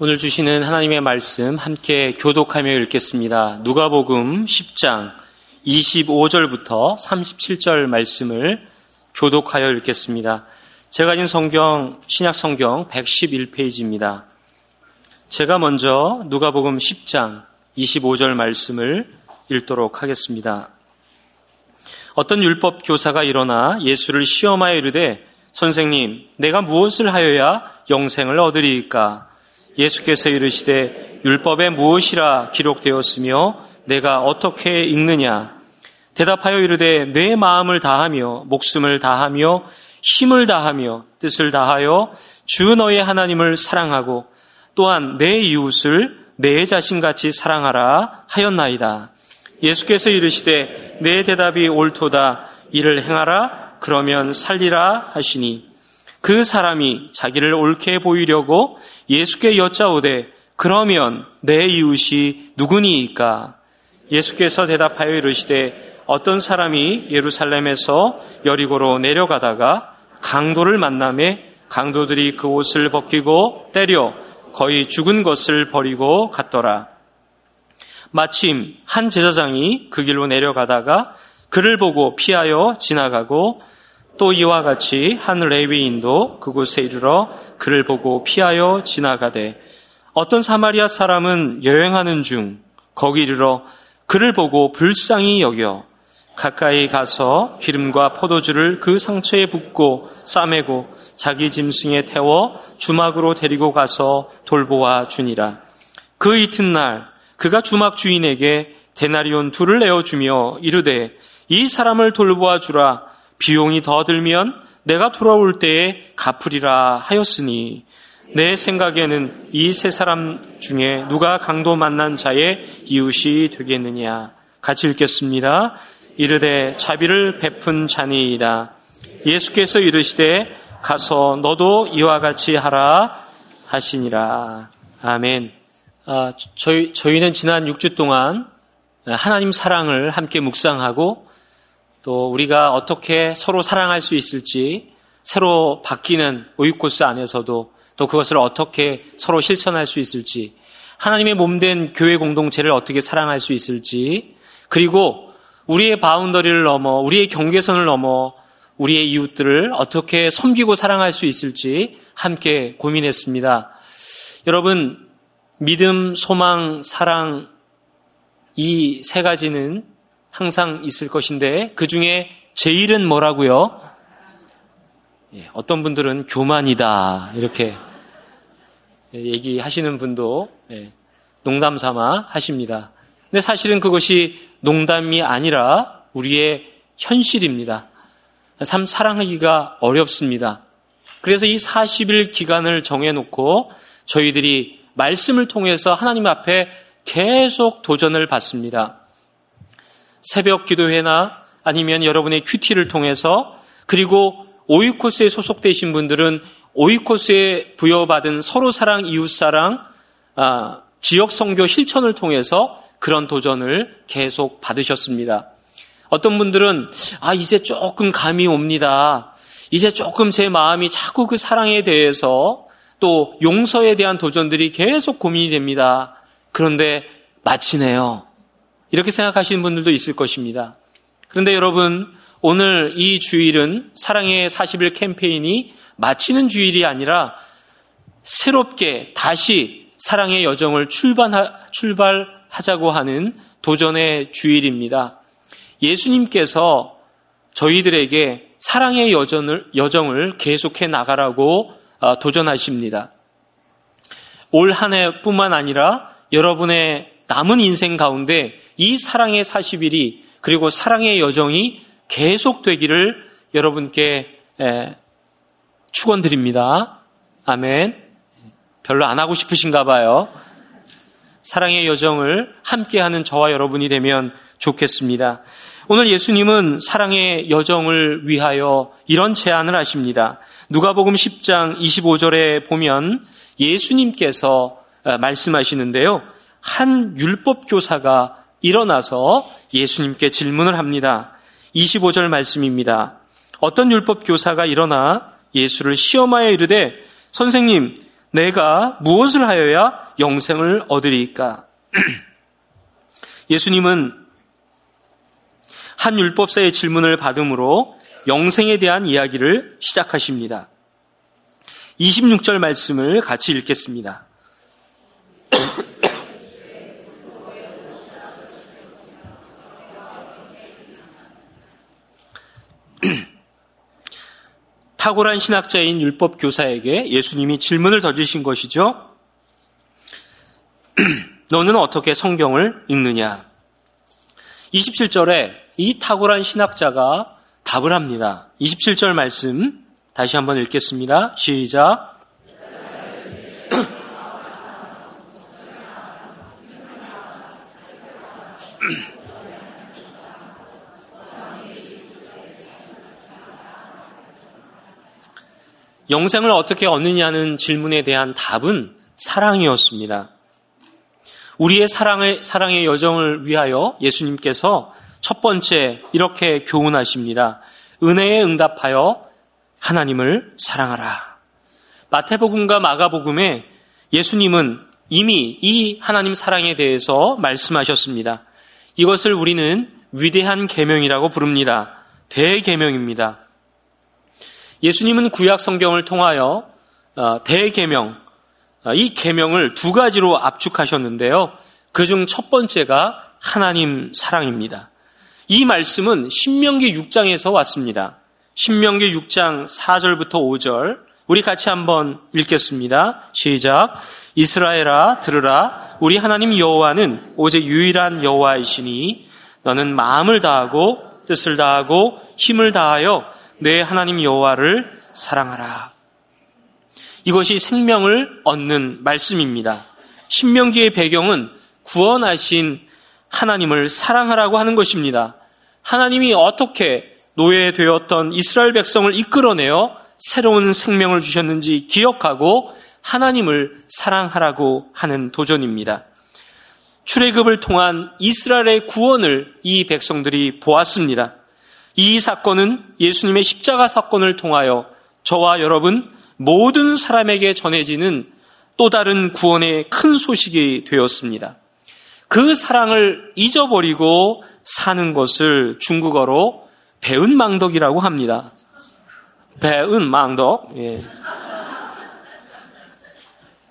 오늘 주시는 하나님의 말씀 함께 교독하며 읽겠습니다. 누가복음 10장 25절부터 37절 말씀을 교독하여 읽겠습니다. 제가 가진 성경 신약 성경 111페이지입니다. 제가 먼저 누가복음 10장 25절 말씀을 읽도록 하겠습니다. 어떤 율법 교사가 일어나 예수를 시험하여 이르되 선생님 내가 무엇을 하여야 영생을 얻으리이까 예수께서 이르시되 율법에 무엇이라 기록되었으며 내가 어떻게 읽느냐? 대답하여 이르되 내 마음을 다하며 목숨을 다하며 힘을 다하며 뜻을 다하여 주 너의 하나님을 사랑하고 또한 내 이웃을 내 자신같이 사랑하라 하였나이다. 예수께서 이르시되 내 대답이 옳도다. 이를 행하라. 그러면 살리라 하시니 그 사람이 자기를 옳게 보이려고 예수께 여짜오되 그러면 내 이웃이 누구니이까? 예수께서 대답하여 이르시되 어떤 사람이 예루살렘에서 여리고로 내려가다가 강도를 만남에 강도들이 그 옷을 벗기고 때려 거의 죽은 것을 버리고 갔더라. 마침 한 제사장이 그 길로 내려가다가 그를 보고 피하여 지나가고 또 이와 같이 한 레위인도 그곳에 이르러 그를 보고 피하여 지나가되 어떤 사마리아 사람은 여행하는 중 거기 이르러 그를 보고 불쌍히 여겨 가까이 가서 기름과 포도주를 그 상처에 붓고 싸매고 자기 짐승에 태워 주막으로 데리고 가서 돌보아 주니라. 그 이튿날 그가 주막 주인에게 데나리온 둘을 내어주며 이르되 이 사람을 돌보아 주라 비용이 더 들면 내가 돌아올 때에 갚으리라 하였으니 내 생각에는 이 세 사람 중에 누가 강도 만난 자의 이웃이 되겠느냐. 같이 읽겠습니다. 이르되 자비를 베푼 자니이다. 예수께서 이르시되 가서 너도 이와 같이 하라 하시니라. 아멘. 아, 저희, 저희는 지난 6주 동안 하나님 사랑을 함께 묵상하고 또 우리가 어떻게 서로 사랑할 수 있을지 새로 바뀌는 오이코스 안에서도 또 그것을 어떻게 서로 실천할 수 있을지 하나님의 몸된 교회 공동체를 어떻게 사랑할 수 있을지 그리고 우리의 바운더리를 넘어 우리의 경계선을 넘어 우리의 이웃들을 어떻게 섬기고 사랑할 수 있을지 함께 고민했습니다. 여러분 믿음, 소망, 사랑 이 세 가지는 항상 있을 것인데 그 중에 제일은 뭐라고요? 예, 어떤 분들은 교만이다 이렇게 얘기하시는 분도 예, 농담 삼아 하십니다. 근데 사실은 그것이 농담이 아니라 우리의 현실입니다. 참 사랑하기가 어렵습니다. 그래서 이 40일 기간을 정해놓고 저희들이 말씀을 통해서 하나님 앞에 계속 도전을 받습니다. 새벽 기도회나 아니면 여러분의 큐티를 통해서 그리고 오이코스에 소속되신 분들은 오이코스에 부여받은 서로 사랑, 이웃 사랑, 아, 지역 성교 실천을 통해서 그런 도전을 계속 받으셨습니다. 어떤 분들은 아 이제 조금 감이 옵니다. 이제 조금 제 마음이 자꾸 그 사랑에 대해서 또 용서에 대한 도전들이 계속 고민이 됩니다. 그런데 마치네요. 이렇게 생각하시는 분들도 있을 것입니다. 그런데 여러분, 오늘 이 주일은 사랑의 40일 캠페인이 마치는 주일이 아니라 새롭게 다시 사랑의 여정을 출발하, 출발하자고 하는 도전의 주일입니다. 예수님께서 저희들에게 사랑의 여정을, 여정을 계속해 나가라고 어, 도전하십니다. 올 한 해뿐만 아니라 여러분의 남은 인생 가운데 이 사랑의 40일이 그리고 사랑의 여정이 계속되기를 여러분께 축원드립니다. 아멘. 별로 안 하고 싶으신가 봐요. 사랑의 여정을 함께하는 저와 여러분이 되면 좋겠습니다. 오늘 예수님은 사랑의 여정을 위하여 이런 제안을 하십니다. 누가복음 10장 25절에 보면 예수님께서 말씀하시는데요. 한 율법 교사가 일어나서 예수님께 질문을 합니다. 25절 말씀입니다. 어떤 율법 교사가 일어나 예수를 시험하여 이르되 선생님 내가 무엇을 하여야 영생을 얻으리까? 예수님은 한 율법사의 질문을 받음으로 영생에 대한 이야기를 시작하십니다. 26절 말씀을 같이 읽겠습니다. 탁월한 신학자인 율법 교사에게 예수님이 질문을 던지신 것이죠. 너는 어떻게 성경을 읽느냐? 27절에 이 탁월한 신학자가 답을 합니다. 27절 말씀 다시 한번 읽겠습니다. 시작. 영생을 어떻게 얻느냐는 질문에 대한 답은 사랑이었습니다. 우리의 사랑의, 사랑의 여정을 위하여 예수님께서 첫 번째 이렇게 교훈하십니다. 은혜에 응답하여 하나님을 사랑하라. 마태복음과 마가복음에 예수님은 이미 이 하나님 사랑에 대해서 말씀하셨습니다. 이것을 우리는 위대한 계명이라고 부릅니다. 대계명입니다. 예수님은 구약 성경을 통하여 어, 대계명, 어, 이 계명을 두 가지로 압축하셨는데요. 그중 첫 번째가 하나님 사랑입니다. 이 말씀은 신명기 6장에서 왔습니다. 신명기 6장 4절부터 5절 우리 같이 한번 읽겠습니다. 시작. 이스라엘아 들으라 우리 하나님 여호와는 오직 유일한 여호와이시니 너는 마음을 다하고 뜻을 다하고 힘을 다하여 내 하나님 여호와를 사랑하라. 이것이 생명을 얻는 말씀입니다. 신명기의 배경은 구원하신 하나님을 사랑하라고 하는 것입니다. 하나님이 어떻게 노예되었던 이스라엘 백성을 이끌어내어 새로운 생명을 주셨는지 기억하고 하나님을 사랑하라고 하는 도전입니다. 출애굽을 통한 이스라엘의 구원을 이 백성들이 보았습니다. 이 사건은 예수님의 십자가 사건을 통하여 저와 여러분 모든 사람에게 전해지는 또 다른 구원의 큰 소식이 되었습니다. 그 사랑을 잊어버리고 사는 것을 중국어로 배은망덕이라고 합니다. 배은망덕. 예.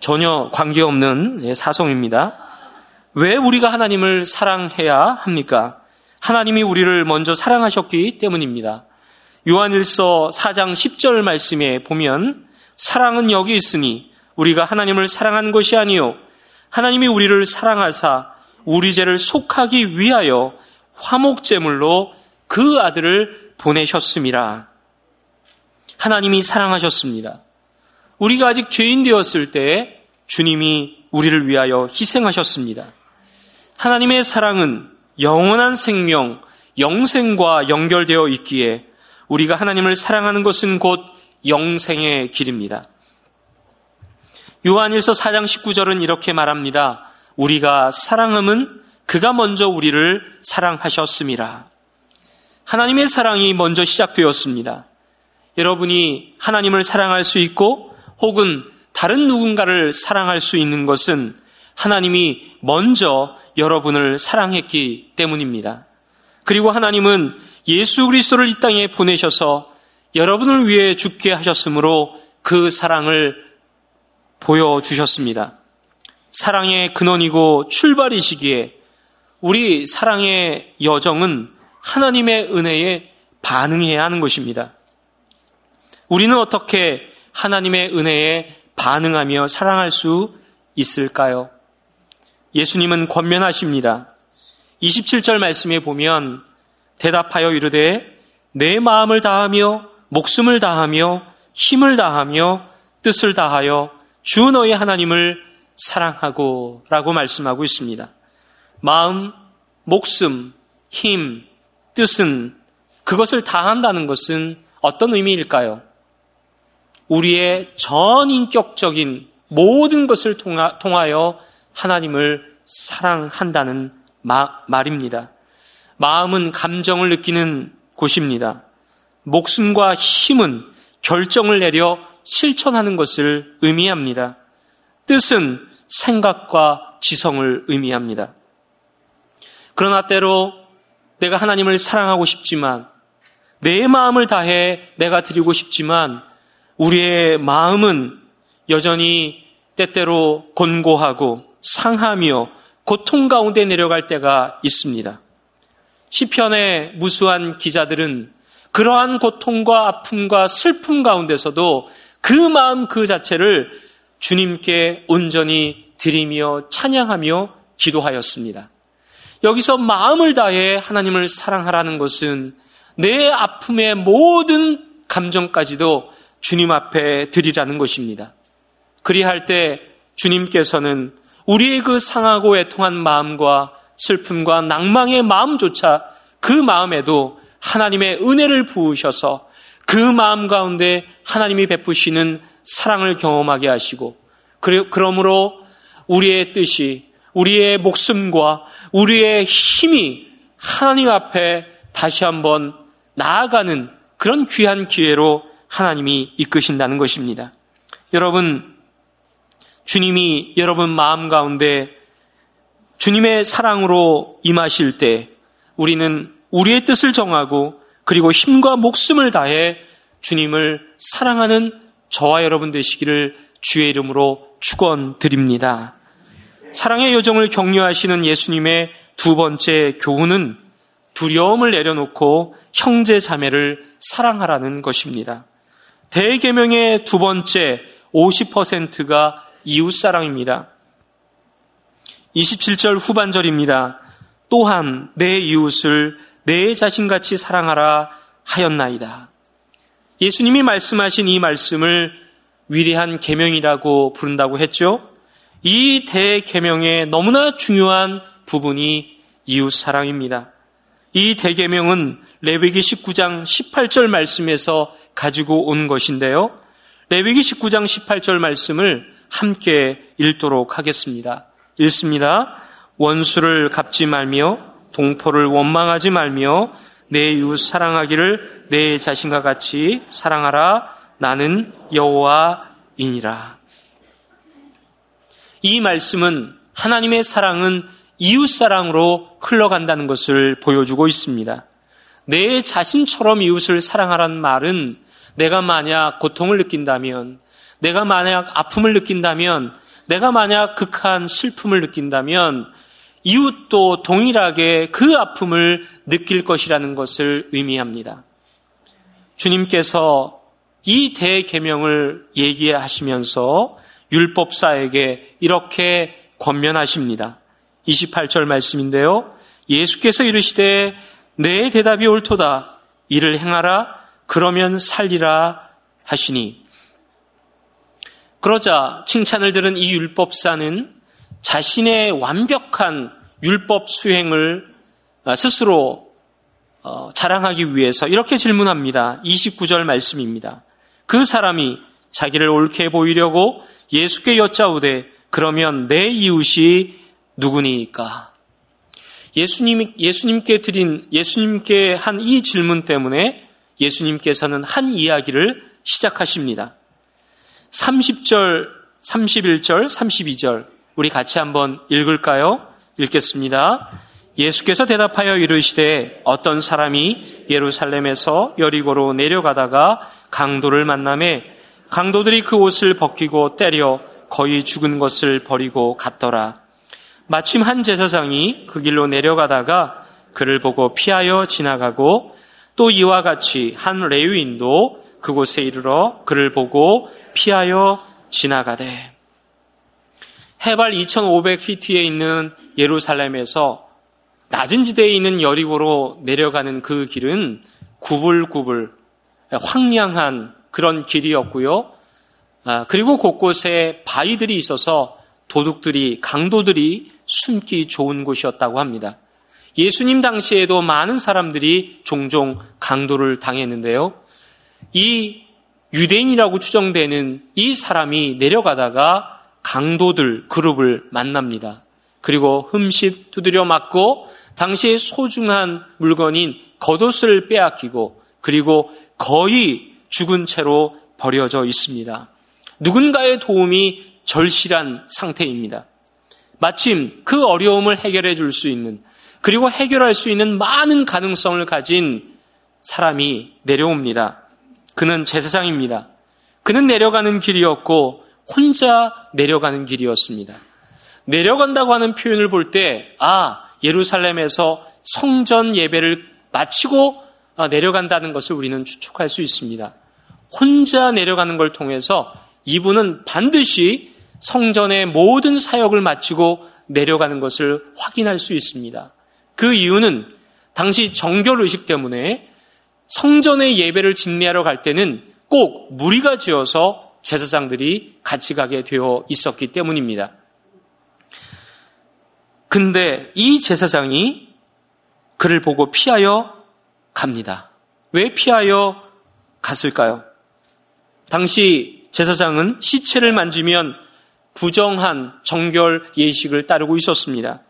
전혀 관계없는 예, 사성입니다. 왜 우리가 하나님을 사랑해야 합니까? 하나님이 우리를 먼저 사랑하셨기 때문입니다. 요한일서 4장 10절 말씀에 보면 사랑은 여기 있으니 우리가 하나님을 사랑한 것이 아니요 하나님이 우리를 사랑하사 우리 죄를 속하기 위하여 화목제물로 그 아들을 보내셨습니다. 하나님이 사랑하셨습니다. 우리가 아직 죄인 되었을 때 주님이 우리를 위하여 희생하셨습니다. 하나님의 사랑은 영원한 생명, 영생과 연결되어 있기에 우리가 하나님을 사랑하는 것은 곧 영생의 길입니다. 요한일서 4장 19절은 이렇게 말합니다. 우리가 사랑함은 그가 먼저 우리를 사랑하셨습니다. 하나님의 사랑이 먼저 시작되었습니다. 여러분이 하나님을 사랑할 수 있고 혹은 다른 누군가를 사랑할 수 있는 것은 하나님이 먼저 여러분을 사랑했기 때문입니다. 그리고 하나님은 예수 그리스도를 이 땅에 보내셔서 여러분을 위해 죽게 하셨으므로 그 사랑을 보여주셨습니다. 사랑의 근원이고 출발이시기에 우리 사랑의 여정은 하나님의 은혜에 반응해야 하는 것입니다. 우리는 어떻게 하나님의 은혜에 반응하며 사랑할 수 있을까요? 예수님은 권면하십니다. 27절 말씀에 보면 대답하여 이르되 내 마음을 다하며 목숨을 다하며 힘을 다하며 뜻을 다하여 주 너의 하나님을 사랑하고 라고 말씀하고 있습니다. 마음, 목숨, 힘, 뜻은 그것을 다한다는 것은 어떤 의미일까요? 우리의 전인격적인 모든 것을 통하여 하나님을 사랑한다는 마, 말입니다. 마음은 감정을 느끼는 곳입니다. 목숨과 힘은 결정을 내려 실천하는 것을 의미합니다. 뜻은 생각과 지성을 의미합니다. 그러나 때로 내가 하나님을 사랑하고 싶지만 내 마음을 다해 내가 드리고 싶지만 우리의 마음은 여전히 때때로 곤고하고 상하며 고통 가운데 내려갈 때가 있습니다. 시편의 무수한 기자들은 그러한 고통과 아픔과 슬픔 가운데서도 그 마음 그 자체를 주님께 온전히 드리며 찬양하며 기도하였습니다. 여기서 마음을 다해 하나님을 사랑하라는 것은 내 아픔의 모든 감정까지도 주님 앞에 드리라는 것입니다. 그리할 때 주님께서는 우리의 그 상하고 애통한 마음과 슬픔과 낭망의 마음조차 그 마음에도 하나님의 은혜를 부으셔서 그 마음 가운데 하나님이 베푸시는 사랑을 경험하게 하시고 그러므로 우리의 뜻이 우리의 목숨과 우리의 힘이 하나님 앞에 다시 한번 나아가는 그런 귀한 기회로 하나님이 이끄신다는 것입니다. 여러분, 주님이 여러분 마음 가운데 주님의 사랑으로 임하실 때 우리는 우리의 뜻을 정하고 그리고 힘과 목숨을 다해 주님을 사랑하는 저와 여러분 되시기를 주의 이름으로 축원드립니다. 사랑의 여정을 격려하시는 예수님의 두 번째 교훈은 두려움을 내려놓고 형제 자매를 사랑하라는 것입니다. 대계명의 두 번째 50%가 이웃사랑입니다. 27절 후반절입니다. 또한 내 이웃을 내 자신같이 사랑하라 하였나이다. 예수님이 말씀하신 이 말씀을 위대한 계명이라고 부른다고 했죠. 이 대계명의 너무나 중요한 부분이 이웃 사랑입니다. 이 대계명은 레위기 19장 18절 말씀에서 가지고 온 것인데요. 레위기 19장 18절 말씀을 함께 읽도록 하겠습니다. 읽습니다. 원수를 갚지 말며 동포를 원망하지 말며 내 이웃 사랑하기를 내 자신과 같이 사랑하라. 나는 여호와이니라. 이 말씀은 하나님의 사랑은 이웃 사랑으로 흘러간다는 것을 보여주고 있습니다. 내 자신처럼 이웃을 사랑하라는 말은 내가 만약 고통을 느낀다면, 내가 만약 아픔을 느낀다면, 내가 만약 극한 슬픔을 느낀다면 이웃도 동일하게 그 아픔을 느낄 것이라는 것을 의미합니다. 주님께서 이 대계명을 얘기하시면서 율법사에게 이렇게 권면하십니다. 28절 말씀인데요. 예수께서 이르시되 내 대답이 옳도다. 이를 행하라. 그러면 살리라 하시니. 그러자 칭찬을 들은 이 율법사는 자신의 완벽한 율법 수행을 스스로 어, 자랑하기 위해서 이렇게 질문합니다. 29절 말씀입니다. 그 사람이 자기를 옳게 보이려고 예수께 여짜오되 그러면 내 이웃이 누구니까? 예수님, 예수님께 드린, 예수님께 한 이 질문 때문에 예수님께서는 한 이야기를 시작하십니다. 30절, 31절, 32절, 우리 같이 한번 읽을까요? 읽겠습니다. 예수께서 대답하여 이르시되 어떤 사람이 예루살렘에서 여리고로 내려가다가 강도를 만남에 강도들이 그 옷을 벗기고 때려 거의 죽은 것을 버리고 갔더라. 마침 한 제사장이 그 길로 내려가다가 그를 보고 피하여 지나가고 또 이와 같이 한 레위인도 그곳에 이르러 그를 보고 피하여 지나가되 해발 2500피트에 있는 예루살렘에서 낮은 지대에 있는 여리고로 내려가는 그 길은 구불구불 황량한 그런 길이었고요. 아, 그리고 곳곳에 바위들이 있어서 도둑들이 강도들이 숨기 좋은 곳이었다고 합니다. 예수님 당시에도 많은 사람들이 종종 강도를 당했는데요. 이 유대인이라고 추정되는 이 사람이 내려가다가 강도들 그룹을 만납니다. 그리고 흠식 두드려 맞고 당시의 소중한 물건인 겉옷을 빼앗기고 그리고 거의 죽은 채로 버려져 있습니다. 누군가의 도움이 절실한 상태입니다. 마침 그 어려움을 해결해 줄 수 있는 그리고 해결할 수 있는 많은 가능성을 가진 사람이 내려옵니다. 그는 제사장입니다. 그는 내려가는 길이었고 혼자 내려가는 길이었습니다. 내려간다고 하는 표현을 볼 때, 아, 예루살렘에서 성전 예배를 마치고 아, 내려간다는 것을 우리는 추측할 수 있습니다. 혼자 내려가는 걸 통해서 이분은 반드시 성전의 모든 사역을 마치고 내려가는 것을 확인할 수 있습니다. 그 이유는 당시 정결 의식 때문에 성전의 예배를 집례하러 갈 때는 꼭 무리가 지어서 제사장들이 같이 가게 되어 있었기 때문입니다. 근데 이 제사장이 그를 보고 피하여 갑니다. 왜 피하여 갔을까요? 당시 제사장은 시체를 만지면 부정한 정결 예식을 따르고 있었습니다.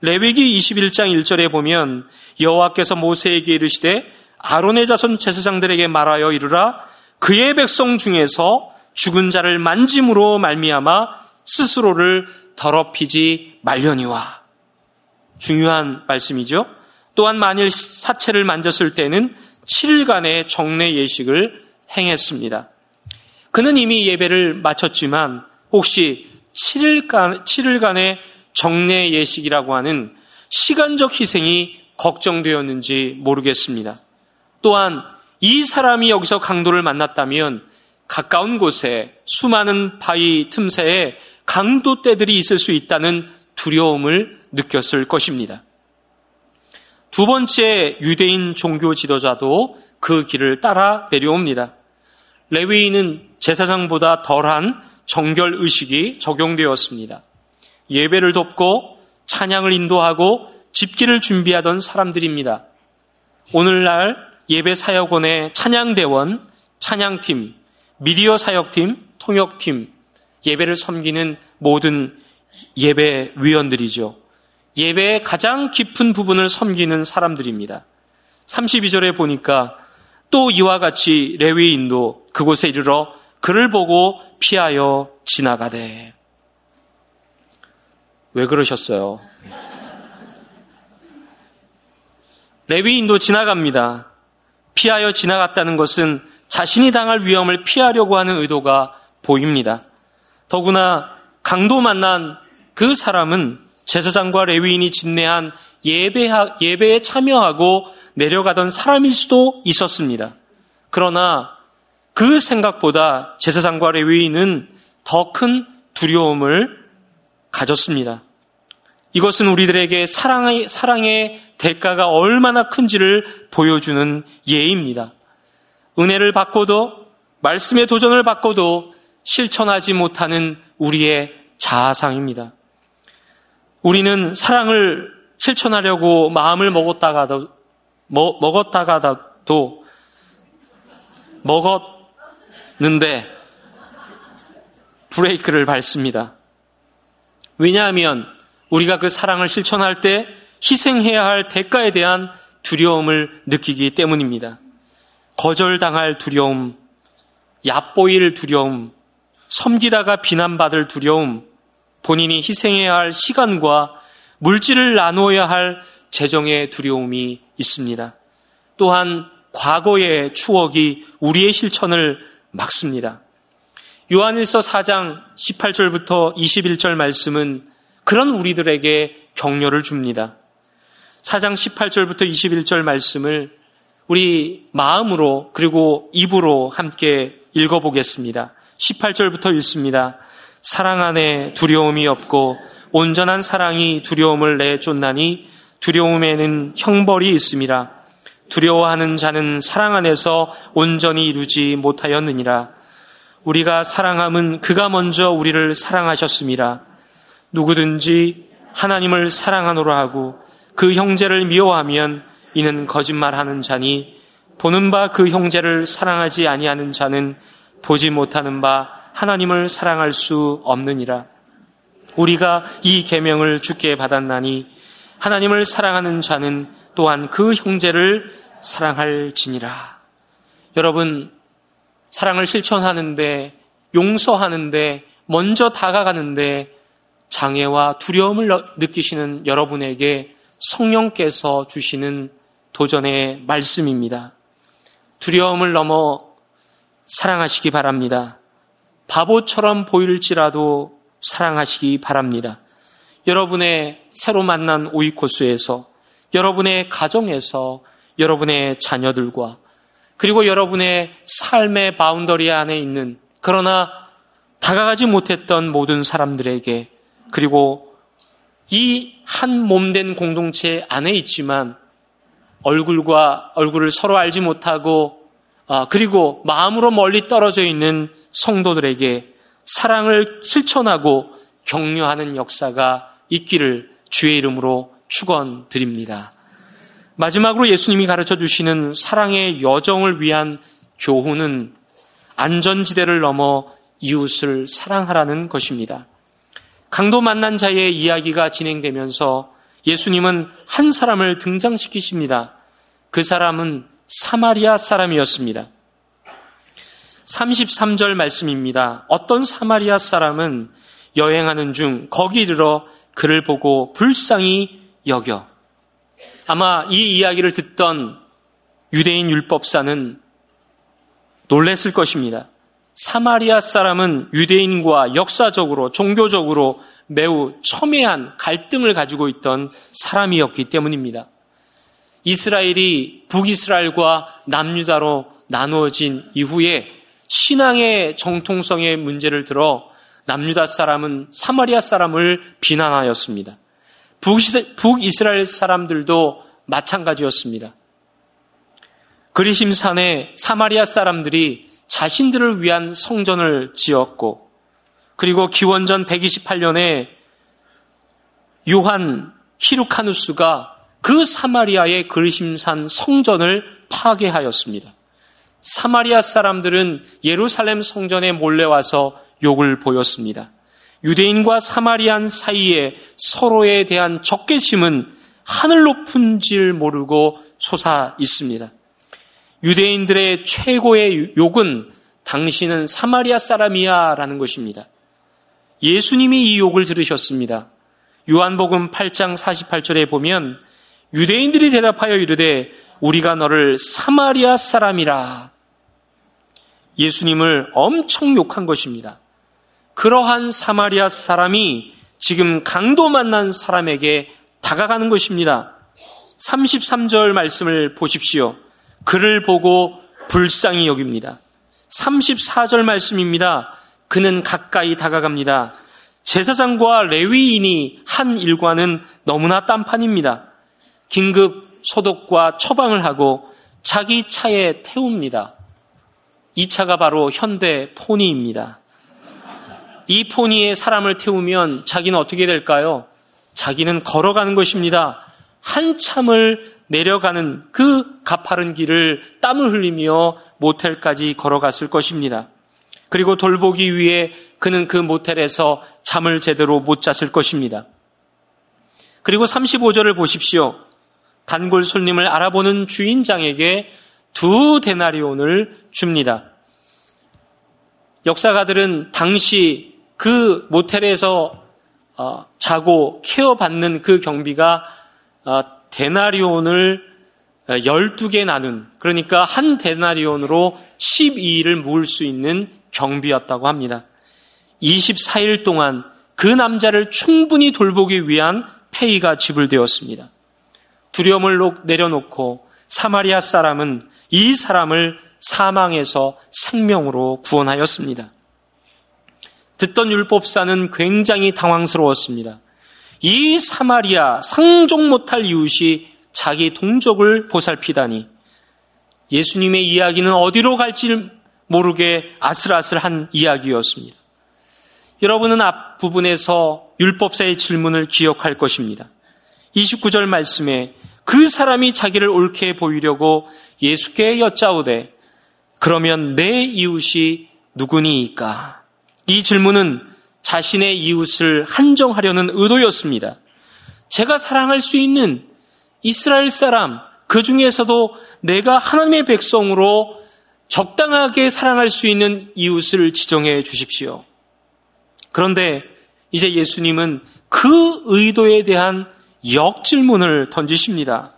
레위기 21장 1절에 보면 여호와께서 모세에게 이르시되 아론의 자손 제사장들에게 말하여 이르라 그의 백성 중에서 죽은 자를 만짐으로 말미암아 스스로를 더럽히지 말려니와 중요한 말씀이죠. 또한 만일 사체를 만졌을 때는 7일간의 정례 예식을 행했습니다. 그는 이미 예배를 마쳤지만 혹시 7일간, 7일간의 정례 예식이라고 하는 시간적 희생이 걱정되었는지 모르겠습니다. 또한 이 사람이 여기서 강도를 만났다면 가까운 곳에 수많은 바위 틈새에 강도 떼들이 있을 수 있다는 두려움을 느꼈을 것입니다. 두 번째 유대인 종교 지도자도 그 길을 따라 내려옵니다. 레위인은 제사장보다 덜한 정결 의식이 적용되었습니다. 예배를 돕고 찬양을 인도하고 집기를 준비하던 사람들입니다. 오늘날 예배 사역원의 찬양대원, 찬양팀, 미디어 사역팀, 통역팀, 예배를 섬기는 모든 예배 위원들이죠. 예배의 가장 깊은 부분을 섬기는 사람들입니다. 32절에 보니까 또 이와 같이 레위인도 그곳에 이르러 그를 보고 피하여 지나가되. 왜 그러셨어요? 레위인도 지나갑니다. 피하여 지나갔다는 것은 자신이 당할 위험을 피하려고 하는 의도가 보입니다. 더구나 강도 만난 그 사람은 제사장과 레위인이 집례한 예배, 예배에 참여하고 내려가던 사람일 수도 있었습니다. 그러나 그 생각보다 제사장과 레위인은 더 큰 두려움을 가졌습니다. 이것은 우리들에게 사랑의, 사랑의 대가가 얼마나 큰지를 보여주는 예입니다. 은혜를 받고도 말씀의 도전을 받고도 실천하지 못하는 우리의 자아상입니다. 우리는 사랑을 실천하려고 마음을 먹었다가도 먹, 먹었다가도 먹었는데 브레이크를 밟습니다. 왜냐하면 우리가 그 사랑을 실천할 때 희생해야 할 대가에 대한 두려움을 느끼기 때문입니다. 거절당할 두려움, 얕보일 두려움, 섬기다가 비난받을 두려움, 본인이 희생해야 할 시간과 물질을 나누어야 할 재정의 두려움이 있습니다. 또한 과거의 추억이 우리의 실천을 막습니다. 요한일서 4장 18절부터 21절 말씀은 그런 우리들에게 격려를 줍니다. 4장 18절부터 21절 말씀을 우리 마음으로 그리고 입으로 함께 읽어보겠습니다. 18절부터 읽습니다. 사랑 안에 두려움이 없고 온전한 사랑이 두려움을 내쫓나니 두려움에는 형벌이 있음이라. 두려워하는 자는 사랑 안에서 온전히 이루지 못하였느니라. 우리가 사랑함은 그가 먼저 우리를 사랑하셨습니다. 누구든지 하나님을 사랑하노라 하고 그 형제를 미워하면 이는 거짓말하는 자니 보는 바 그 형제를 사랑하지 아니하는 자는 보지 못하는 바 하나님을 사랑할 수 없느니라. 우리가 이 계명을 주께 받았나니 하나님을 사랑하는 자는 또한 그 형제를 사랑할지니라. 여러분 사랑을 실천하는데 용서하는데 먼저 다가가는데 장애와 두려움을 느끼시는 여러분에게 성령께서 주시는 도전의 말씀입니다. 두려움을 넘어 사랑하시기 바랍니다. 바보처럼 보일지라도 사랑하시기 바랍니다. 여러분의 새로 만난 오이코스에서, 여러분의 가정에서, 여러분의 자녀들과, 그리고 여러분의 삶의 boundary 안에 있는, 그러나 다가가지 못했던 모든 사람들에게, 그리고 이 한 몸된 공동체 안에 있지만, 얼굴과 얼굴을 서로 알지 못하고, 아, 그리고 마음으로 멀리 떨어져 있는 성도들에게 사랑을 실천하고 격려하는 역사가 있기를 주의 이름으로 축원드립니다. 마지막으로 예수님이 가르쳐 주시는 사랑의 여정을 위한 교훈은 안전지대를 넘어 이웃을 사랑하라는 것입니다. 강도 만난 자의 이야기가 진행되면서 예수님은 한 사람을 등장시키십니다. 그 사람은 사마리아 사람이었습니다. 33절 말씀입니다. 어떤 사마리아 사람은 여행하는 중 거기 이르러 그를 보고 불쌍히 여겨. 아마 이 이야기를 듣던 유대인 율법사는 놀랬을 것입니다. 사마리아 사람은 유대인과 역사적으로, 종교적으로 매우 첨예한 갈등을 가지고 있던 사람이었기 때문입니다. 이스라엘이 북이스라엘과 남유다로 나누어진 이후에 신앙의 정통성의 문제를 들어 남유다 사람은 사마리아 사람을 비난하였습니다. 북이스라엘 사람들도 마찬가지였습니다. 그리심산에 사마리아 사람들이 자신들을 위한 성전을 지었고 그리고 기원전 128년에 요한 히루카누스가 그 사마리아의 그리심산 성전을 파괴하였습니다. 사마리아 사람들은 예루살렘 성전에 몰려와서 욕을 보였습니다. 유대인과 사마리안 사이에 서로에 대한 적개심은 하늘 높은 줄 모르고 솟아 있습니다. 유대인들의 최고의 욕은 당신은 사마리아 사람이야 라는 것입니다. 예수님이 이 욕을 들으셨습니다. 요한복음 8장 48절에 보면 유대인들이 대답하여 이르되 우리가 너를 사마리아 사람이라. 예수님을 엄청 욕한 것입니다. 그러한 사마리아 사람이 지금 강도 만난 사람에게 다가가는 것입니다. 33절 말씀을 보십시오. 그를 보고 불쌍히 여깁니다. 34절 말씀입니다. 그는 가까이 다가갑니다. 제사장과 레위인이 한 일과는 너무나 딴판입니다. 긴급 소독과 처방을 하고 자기 차에 태웁니다. 이 차가 바로 현대 포니입니다. 이 포니에 사람을 태우면 자기는 어떻게 될까요? 자기는 걸어가는 것입니다. 한참을 내려가는 그 가파른 길을 땀을 흘리며 모텔까지 걸어갔을 것입니다. 그리고 돌보기 위해 그는 그 모텔에서 잠을 제대로 못 잤을 것입니다. 그리고 35절을 보십시오. 단골 손님을 알아보는 주인장에게 두 데나리온을 줍니다. 역사가들은 당시 그 모텔에서 어, 자고 케어받는 그 경비가 어, 데나리온을 12개 어, 나눈 그러니까 한 데나리온으로 12일을 모을 수 있는 경비였다고 합니다. 24일 동안 그 남자를 충분히 돌보기 위한 페이가 지불되었습니다. 두려움을 내려놓고 사마리아 사람은 이 사람을 사망에서 생명으로 구원하였습니다. 듣던 율법사는 굉장히 당황스러웠습니다. 이 사마리아 상종 못할 이웃이 자기 동족을 보살피다니 예수님의 이야기는 어디로 갈지 모르게 아슬아슬한 이야기였습니다. 여러분은 앞부분에서 율법사의 질문을 기억할 것입니다. 29절 말씀에 그 사람이 자기를 옳게 보이려고 예수께 여짜오되 그러면 내 이웃이 누구니이까? 이 질문은 자신의 이웃을 한정하려는 의도였습니다. 제가 사랑할 수 있는 이스라엘 사람, 그 중에서도 내가 하나님의 백성으로 적당하게 사랑할 수 있는 이웃을 지정해 주십시오. 그런데 이제 예수님은 그 의도에 대한 역질문을 던지십니다.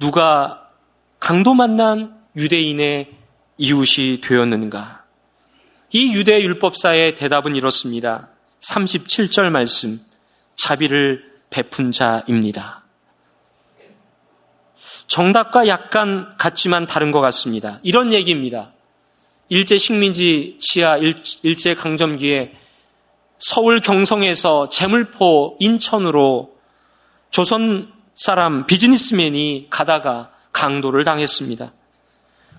누가 강도 만난 유대인의 이웃이 되었는가? 이 유대 율법사의 대답은 이렇습니다. 37절 말씀. 자비를 베푼 자입니다. 정답과 약간 같지만 다른 것 같습니다. 이런 얘기입니다. 일제 식민지 치하 일제 강점기에 서울 경성에서 재물포 인천으로 조선 사람 비즈니스맨이 가다가 강도를 당했습니다.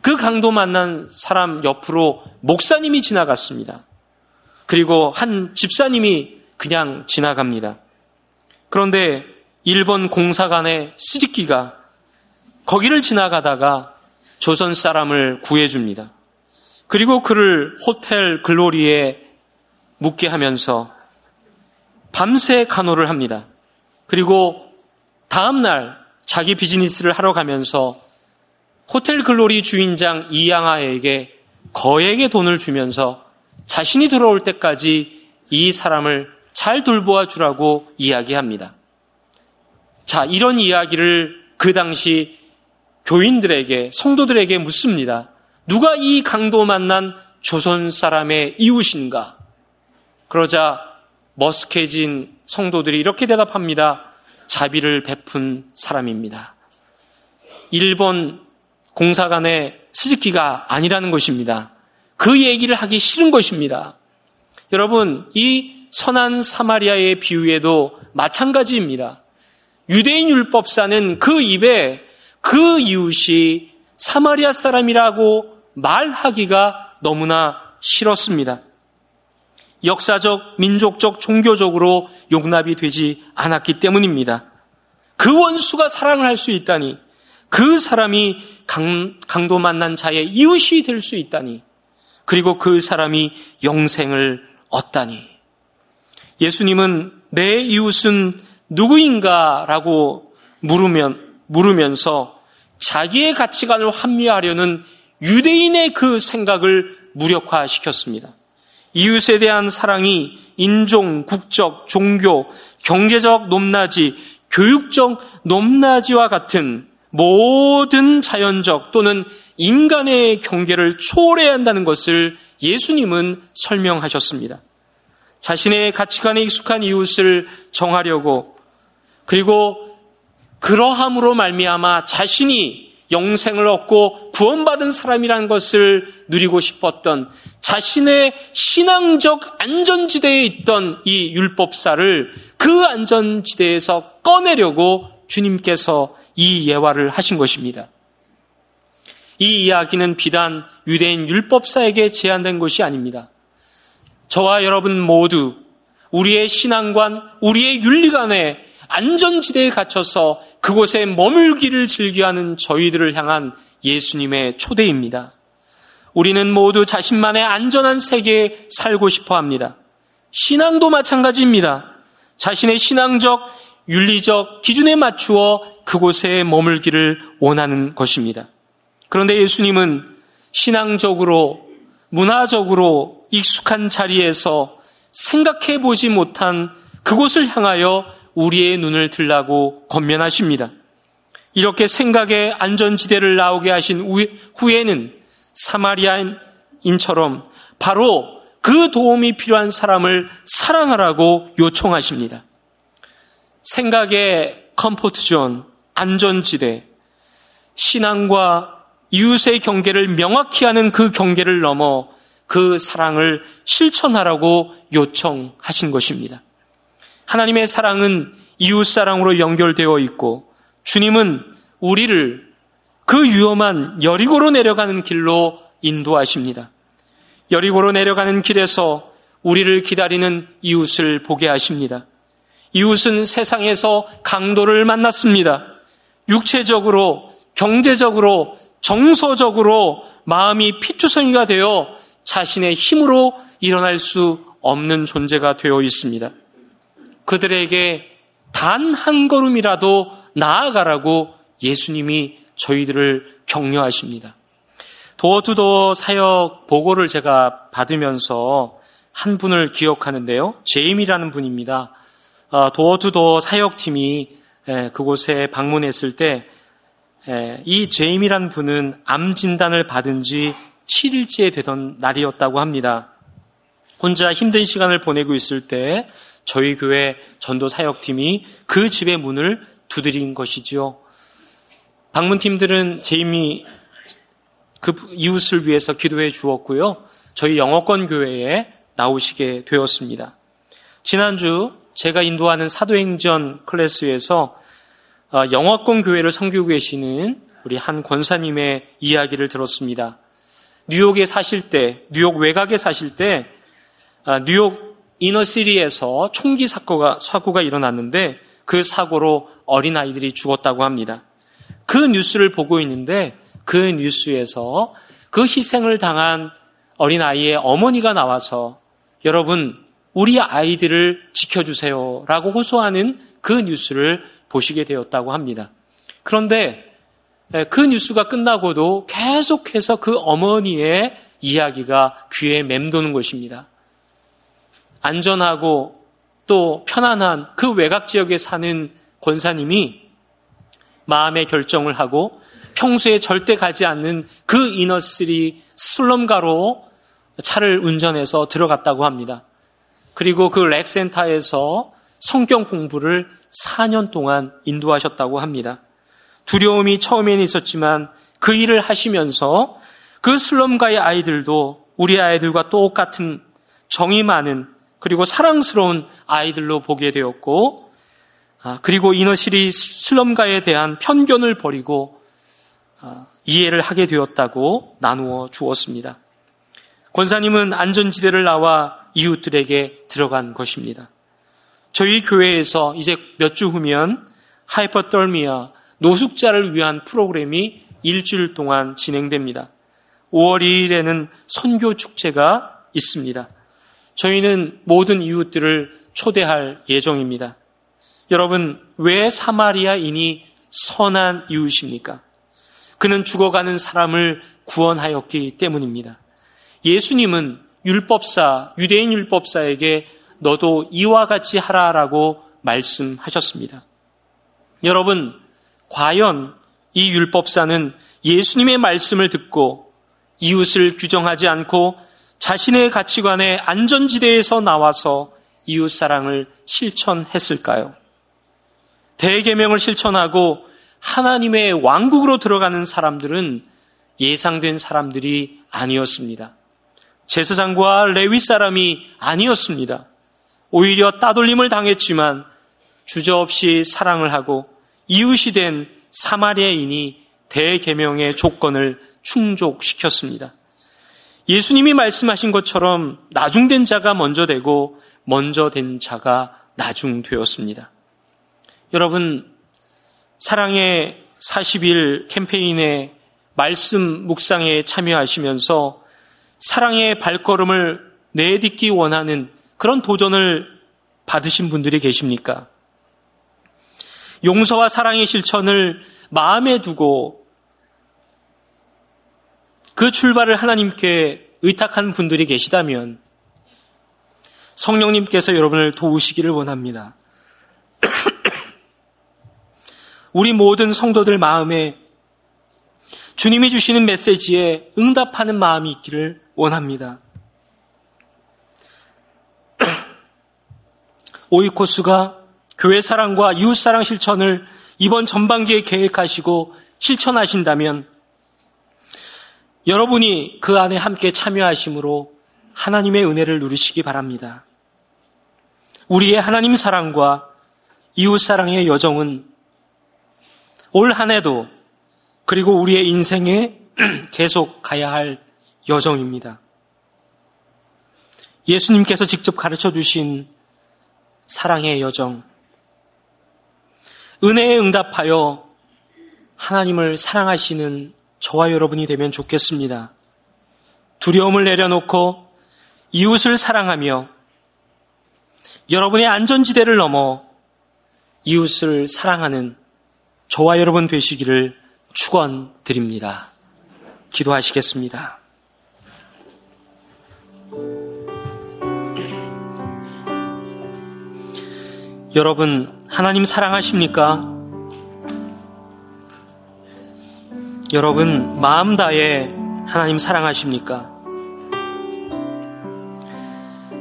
그 강도 만난 사람 옆으로 목사님이 지나갔습니다. 그리고 한 집사님이 그냥 지나갑니다. 그런데 일본 공사관의 스즈키가 거기를 지나가다가 조선 사람을 구해줍니다. 그리고 그를 호텔 글로리에 묵게 하면서 밤새 간호를 합니다. 그리고 다음날 자기 비즈니스를 하러 가면서 호텔 글로리 주인장 이양아에게 거액의 돈을 주면서 자신이 돌아올 때까지 이 사람을 잘 돌보아 주라고 이야기합니다. 자, 이런 이야기를 그 당시 교인들에게, 성도들에게 묻습니다. 누가 이 강도 만난 조선 사람의 이웃인가? 그러자 머스케진 성도들이 이렇게 대답합니다. 자비를 베푼 사람입니다. 일본 공사관의 스즈키가 아니라는 것입니다. 그 얘기를 하기 싫은 것입니다. 여러분, 이 선한 사마리아의 비유에도 마찬가지입니다. 유대인 율법사는 그 입에 그 이웃이 사마리아 사람이라고 말하기가 너무나 싫었습니다. 역사적, 민족적, 종교적으로 용납이 되지 않았기 때문입니다. 그 원수가 사랑을 할 수 있다니, 그 사람이 강, 강도 만난 자의 이웃이 될 수 있다니, 그리고 그 사람이 영생을 얻다니. 예수님은 내 이웃은 누구인가 라고 물으면, 물으면서 자기의 가치관을 합리화하려는 유대인의 그 생각을 무력화시켰습니다. 이웃에 대한 사랑이 인종, 국적, 종교, 경제적 높낮이, 교육적 높낮이와 같은 모든 자연적 또는 인간의 경계를 초월해야 한다는 것을 예수님은 설명하셨습니다. 자신의 가치관에 익숙한 이웃을 정하려고 그리고 그러함으로 말미암아 자신이 영생을 얻고 구원받은 사람이라는 것을 누리고 싶었던 자신의 신앙적 안전지대에 있던 이 율법사를 그 안전지대에서 꺼내려고 주님께서 이 예화를 하신 것입니다. 이 이야기는 비단 유대인 율법사에게 제한된 것이 아닙니다. 저와 여러분 모두 우리의 신앙관, 우리의 윤리관에 안전지대에 갇혀서 그곳에 머물기를 즐겨하는 저희들을 향한 예수님의 초대입니다. 우리는 모두 자신만의 안전한 세계에 살고 싶어 합니다. 신앙도 마찬가지입니다. 자신의 신앙적, 윤리적 기준에 맞추어 그곳에 머물기를 원하는 것입니다. 그런데 예수님은 신앙적으로, 문화적으로 익숙한 자리에서 생각해 보지 못한 그곳을 향하여 우리의 눈을 들라고 권면하십니다. 이렇게 생각의 안전지대를 나오게 하신 후에는 사마리아인처럼 바로 그 도움이 필요한 사람을 사랑하라고 요청하십니다. 생각의 comfort zone, 안전지대, 신앙과 이웃의 경계를 명확히 하는 그 경계를 넘어 그 사랑을 실천하라고 요청하신 것입니다. 하나님의 사랑은 이웃 사랑으로 연결되어 있고 주님은 우리를 그 위험한 여리고로 내려가는 길로 인도하십니다. 여리고로 내려가는 길에서 우리를 기다리는 이웃을 보게 하십니다. 이웃은 세상에서 강도를 만났습니다. 육체적으로, 경제적으로, 정서적으로 마음이 피투성이가 되어 자신의 힘으로 일어날 수 없는 존재가 되어 있습니다. 그들에게 단 한 걸음이라도 나아가라고 예수님이 저희들을 격려하십니다. 도어투도어 사역 보고를 제가 받으면서 한 분을 기억하는데요. 제임이라는 분입니다. 도어투도어 사역팀이 그곳에 방문했을 때 이 제임이라는 분은 암 진단을 받은 지 7일째 되던 날이었다고 합니다. 혼자 힘든 시간을 보내고 있을 때 저희 교회 전도 사역팀이 그 집의 문을 두드린 것이지요. 방문팀들은 제이미 그 이웃을 위해서 기도해 주었고요. 저희 영어권 교회에 나오시게 되었습니다. 지난주 제가 인도하는 사도행전 클래스에서 어, 영어권 교회를 섬기고 계시는 우리 한 권사님의 이야기를 들었습니다. 뉴욕에 사실 때, 뉴욕 외곽에 사실 때, 아, 뉴욕 이너시리에서 총기 사고가, 사고가 일어났는데 그 사고로 어린아이들이 죽었다고 합니다. 그 뉴스를 보고 있는데 그 뉴스에서 그 희생을 당한 어린아이의 어머니가 나와서 여러분, 우리 아이들을 지켜주세요. 라고 호소하는 그 뉴스를 보시게 되었다고 합니다. 그런데 그 뉴스가 끝나고도 계속해서 그 어머니의 이야기가 귀에 맴도는 것입니다. 안전하고 또 편안한 그 외곽 지역에 사는 권사님이 마음의 결정을 하고 평소에 절대 가지 않는 그 이너스리 슬럼가로 차를 운전해서 들어갔다고 합니다. 그리고 그 렉센터에서 성경 공부를 4년 동안 인도하셨다고 합니다. 두려움이 처음에는 있었지만 그 일을 하시면서 그 슬럼가의 아이들도 우리 아이들과 똑같은 정이 많은 그리고 사랑스러운 아이들로 보게 되었고, 아, 그리고 이너실이 슬럼가에 대한 편견을 버리고 아, 이해를 하게 되었다고 나누어 주었습니다. 권사님은 안전지대를 나와 이웃들에게 들어간 것입니다. 저희 교회에서 이제 몇 주 후면 하이퍼떨미아 노숙자를 위한 프로그램이 일주일 동안 진행됩니다. 5월 2일에는 선교 축제가 있습니다. 저희는 모든 이웃들을 초대할 예정입니다. 여러분, 왜 사마리아인이 선한 이웃입니까? 그는 죽어가는 사람을 구원하였기 때문입니다. 예수님은 율법사, 유대인 율법사에게 너도 이와 같이 하라라고 말씀하셨습니다. 여러분, 과연 이 율법사는 예수님의 말씀을 듣고 이웃을 규정하지 않고 자신의 가치관의 안전지대에서 나와서 이웃 사랑을 실천했을까요? 대계명을 실천하고 하나님의 왕국으로 들어가는 사람들은 예상된 사람들이 아니었습니다. 제사장과 레위 사람이 아니었습니다. 오히려 따돌림을 당했지만 주저없이 사랑을 하고 이웃이 된 사마리아인이 대계명의 조건을 충족시켰습니다. 예수님이 말씀하신 것처럼 나중된 자가 먼저 되고 먼저 된 자가 나중되었습니다. 여러분 사랑의 40일 캠페인의 말씀 묵상에 참여하시면서 사랑의 발걸음을 내딛기 원하는 그런 도전을 받으신 분들이 계십니까? 용서와 사랑의 실천을 마음에 두고 그 출발을 하나님께 의탁한 분들이 계시다면 성령님께서 여러분을 도우시기를 원합니다. 우리 모든 성도들 마음에 주님이 주시는 메시지에 응답하는 마음이 있기를 원합니다. 오이코스가 교회 사랑과 이웃 사랑 실천을 이번 전반기에 계획하시고 실천하신다면 여러분이 그 안에 함께 참여하심으로 하나님의 은혜를 누리시기 바랍니다. 우리의 하나님 사랑과 이웃 사랑의 여정은 올 한 해도 그리고 우리의 인생에 계속 가야 할 여정입니다. 예수님께서 직접 가르쳐 주신 사랑의 여정. 은혜에 응답하여 하나님을 사랑하시는 저와 여러분이 되면 좋겠습니다. 두려움을 내려놓고 이웃을 사랑하며 여러분의 안전지대를 넘어 이웃을 사랑하는 저와 여러분 되시기를 축원드립니다. 기도하시겠습니다. 여러분, 하나님 사랑하십니까? 여러분, 마음 다해 하나님 사랑하십니까?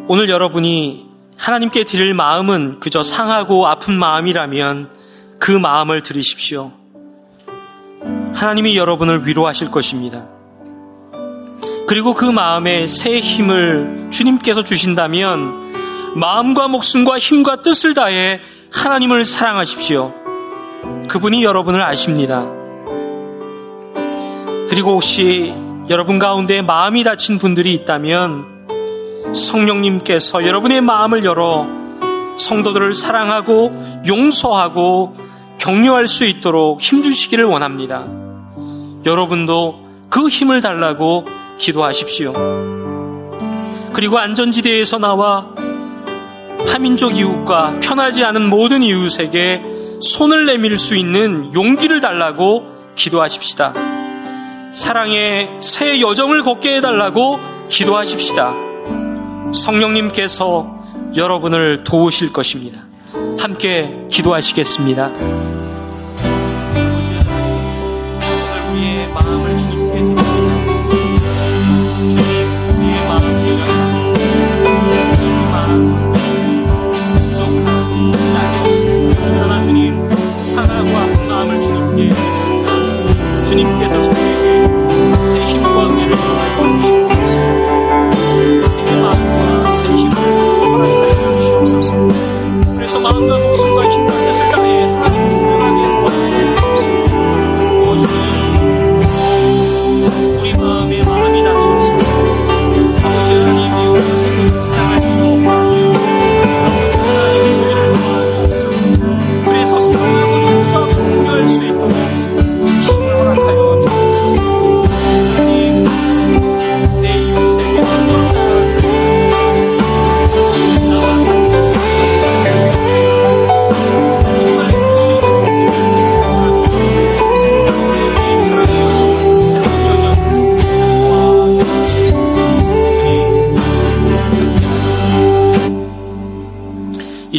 오늘 여러분이 하나님께 드릴 마음은 그저 상하고 아픈 마음이라면 그 마음을 드리십시오. 하나님이 여러분을 위로하실 것입니다. 그리고 그 마음에 새 힘을 주님께서 주신다면 마음과 목숨과 힘과 뜻을 다해 하나님을 사랑하십시오. 그분이 여러분을 아십니다. 그리고 혹시 여러분 가운데 마음이 다친 분들이 있다면 성령님께서 여러분의 마음을 열어 성도들을 사랑하고 용서하고 격려할 수 있도록 힘주시기를 원합니다. 여러분도 그 힘을 달라고 기도하십시오. 그리고 안전지대에서 나와 타민족 이웃과 편하지 않은 모든 이웃에게 손을 내밀 수 있는 용기를 달라고 기도하십시다. 사랑의 새 여정을 걷게 해달라고 기도하십시다. 성령님께서 여러분을 도우실 것입니다. 함께 기도하시겠습니다. 우리의 마음을. 주님, 드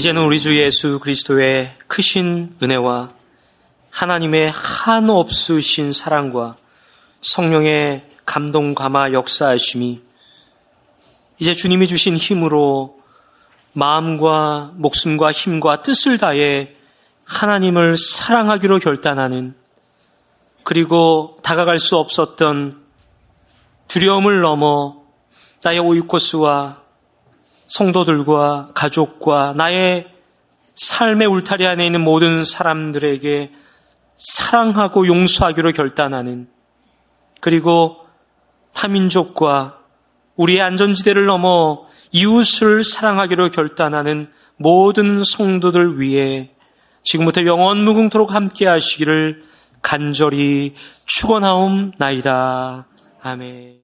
이제는 우리 주 예수 그리스도의 크신 은혜와 하나님의 한없으신 사랑과 성령의 감동 감화 역사하심이 이제 주님이 주신 힘으로 마음과 목숨과 힘과 뜻을 다해 하나님을 사랑하기로 결단하는 그리고 다가갈 수 없었던 두려움을 넘어 나의 오이코스와 성도들과 가족과 나의 삶의 울타리 안에 있는 모든 사람들에게 사랑하고 용서하기로 결단하는 그리고 타민족과 우리의 안전지대를 넘어 이웃을 사랑하기로 결단하는 모든 성도들 위해 지금부터 영원 무궁토록 함께 하시기를 간절히 축원하옵나이다. 아멘.